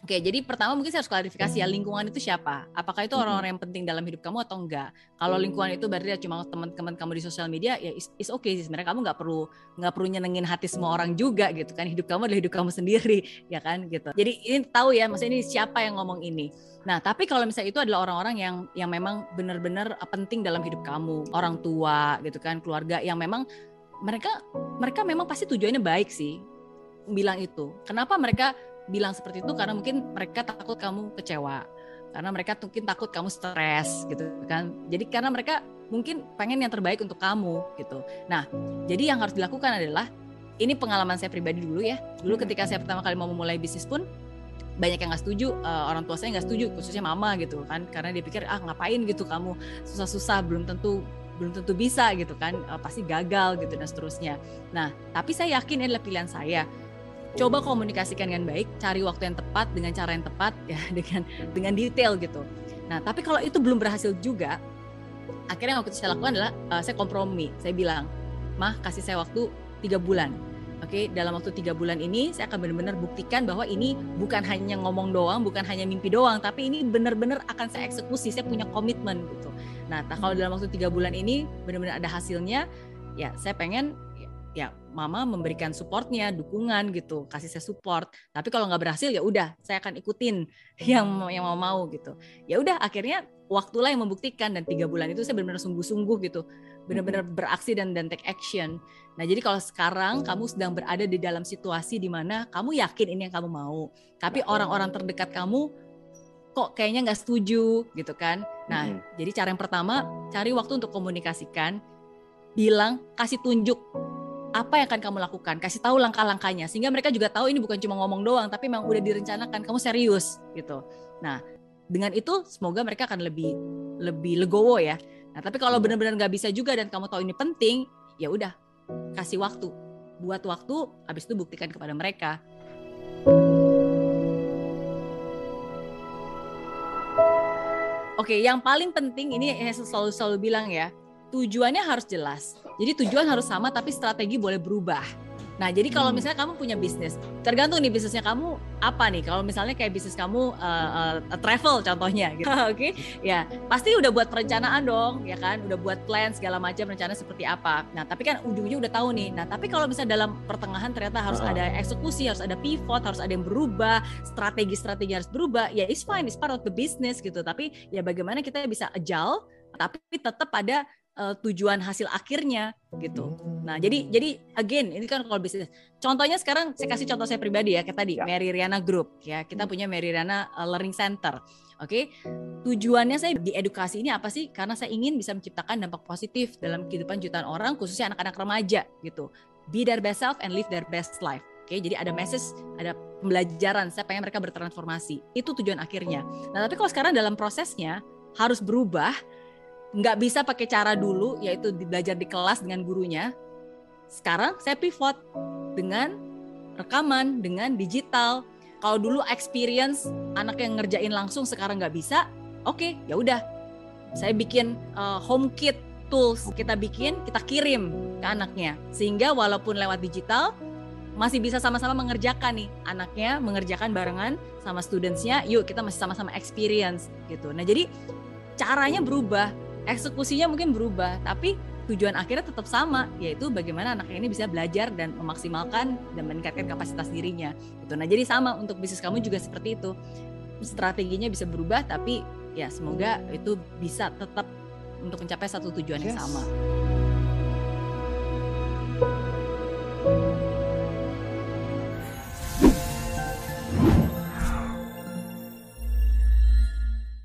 Oke, jadi pertama mungkin saya harus klarifikasi ya lingkungan itu siapa? Apakah itu orang-orang yang penting dalam hidup kamu atau enggak? Kalau lingkungan itu berarti ya cuma teman-teman kamu di sosial media, ya is, is okay sih. Sebenarnya kamu nggak perlu nggak perlu nyenengin hati semua orang juga gitu kan. Hidup kamu adalah hidup kamu sendiri, ya kan gitu. Jadi ini tahu ya, maksudnya ini siapa yang ngomong ini. Nah, tapi kalau misalnya itu adalah orang-orang yang yang memang benar-benar penting dalam hidup kamu, orang tua gitu kan, keluarga yang memang mereka mereka memang pasti tujuannya baik sih bilang itu. Kenapa mereka bilang seperti itu karena mungkin mereka takut kamu kecewa. Karena mereka mungkin takut kamu stres gitu kan. Jadi karena mereka mungkin pengen yang terbaik untuk kamu gitu. Nah jadi yang harus dilakukan adalah ini pengalaman saya pribadi dulu ya. Dulu ketika saya pertama kali mau memulai bisnis pun banyak yang nggak setuju uh, orang tua saya nggak setuju khususnya mama gitu kan. Karena dia pikir ah ngapain gitu kamu? Susah-susah belum tentu belum tentu bisa gitu kan. Uh, pasti gagal gitu dan seterusnya. Nah tapi saya yakin ini adalah pilihan saya coba komunikasikan dengan baik, cari waktu yang tepat dengan cara yang tepat ya dengan dengan detail gitu. Nah, tapi kalau itu belum berhasil juga, akhirnya yang aku saya lakukan adalah uh, saya kompromi. Saya bilang, "Mah, kasih saya waktu tiga bulan." Oke, okay, dalam waktu tiga bulan ini saya akan benar-benar buktikan bahwa ini bukan hanya ngomong doang, bukan hanya mimpi doang, tapi ini benar-benar akan saya eksekusi. Saya punya komitmen gitu. Nah, kalau dalam waktu tiga bulan ini benar-benar ada hasilnya, ya saya pengen ya mama memberikan supportnya dukungan gitu kasih saya support. Tapi kalau nggak berhasil ya udah saya akan ikutin yang yang mau mau gitu. Ya udah akhirnya waktulah yang membuktikan dan tiga bulan itu saya benar-benar sungguh-sungguh gitu. Benar-benar beraksi dan dan take action. Nah jadi kalau sekarang kamu sedang berada di dalam situasi di mana kamu yakin ini yang kamu mau tapi orang-orang terdekat kamu kok kayaknya nggak setuju gitu kan? Nah hmm. jadi cara yang pertama cari waktu untuk komunikasikan. Bilang kasih tunjuk apa yang akan kamu lakukan? Kasih tahu langkah-langkahnya sehingga mereka juga tahu ini bukan cuma ngomong doang tapi memang udah direncanakan kamu serius gitu. Nah dengan itu semoga mereka akan lebih lebih legowo ya. Nah tapi kalau benar-benar nggak bisa juga dan kamu tahu ini penting ya udah kasih waktu. Buat waktu habis itu buktikan kepada mereka. Oke, yang paling penting ini yang saya selalu selalu bilang ya, tujuannya harus jelas. Jadi tujuan harus sama tapi strategi boleh berubah. Nah, jadi kalau hmm. misalnya kamu punya bisnis, tergantung nih bisnisnya kamu apa nih. Kalau misalnya kayak bisnis kamu uh, uh, travel contohnya gitu. Oke. Okay? Ya, pasti udah buat perencanaan dong, ya kan? Udah buat plan segala macam rencana seperti apa. Nah, tapi kan ujung-ujung udah tahu nih. Nah, tapi kalau misalnya dalam pertengahan ternyata harus ada eksekusi, harus ada pivot, harus ada yang berubah, strategi-strategi harus berubah, ya it's fine, it's part of the business gitu. Tapi ya bagaimana kita bisa agile tapi tetap ada uh, tujuan hasil akhirnya gitu. Hmm. Nah, jadi jadi again ini kan kalau bisnis. Contohnya sekarang saya kasih contoh saya pribadi ya, kayak tadi ya. Mary Riana Group ya. Kita hmm. punya Mary Riana uh, Learning Center. Oke. Okay? Tujuannya saya di edukasi ini apa sih? Karena saya ingin bisa menciptakan dampak positif dalam kehidupan jutaan orang khususnya anak-anak remaja gitu. Be their best self and live their best life. Oke, okay? jadi ada message, ada pembelajaran. Saya pengen mereka bertransformasi. Itu tujuan akhirnya. Nah, tapi kalau sekarang dalam prosesnya harus berubah nggak bisa pakai cara dulu yaitu belajar di kelas dengan gurunya. Sekarang saya pivot dengan rekaman dengan digital. Kalau dulu experience anak yang ngerjain langsung sekarang nggak bisa oke okay, ya udah. Saya bikin uh, home kit tools. Kita bikin kita kirim ke anaknya. Sehingga walaupun lewat digital masih bisa sama-sama mengerjakan nih. Anaknya mengerjakan barengan sama studentsnya yuk kita masih sama-sama experience gitu. Nah jadi caranya berubah eksekusinya mungkin berubah tapi tujuan akhirnya tetap sama yaitu bagaimana anak ini bisa belajar dan memaksimalkan dan meningkatkan kapasitas dirinya itu nah jadi sama untuk bisnis kamu juga seperti itu strateginya bisa berubah tapi ya semoga itu bisa tetap untuk mencapai satu tujuan yes. yang sama.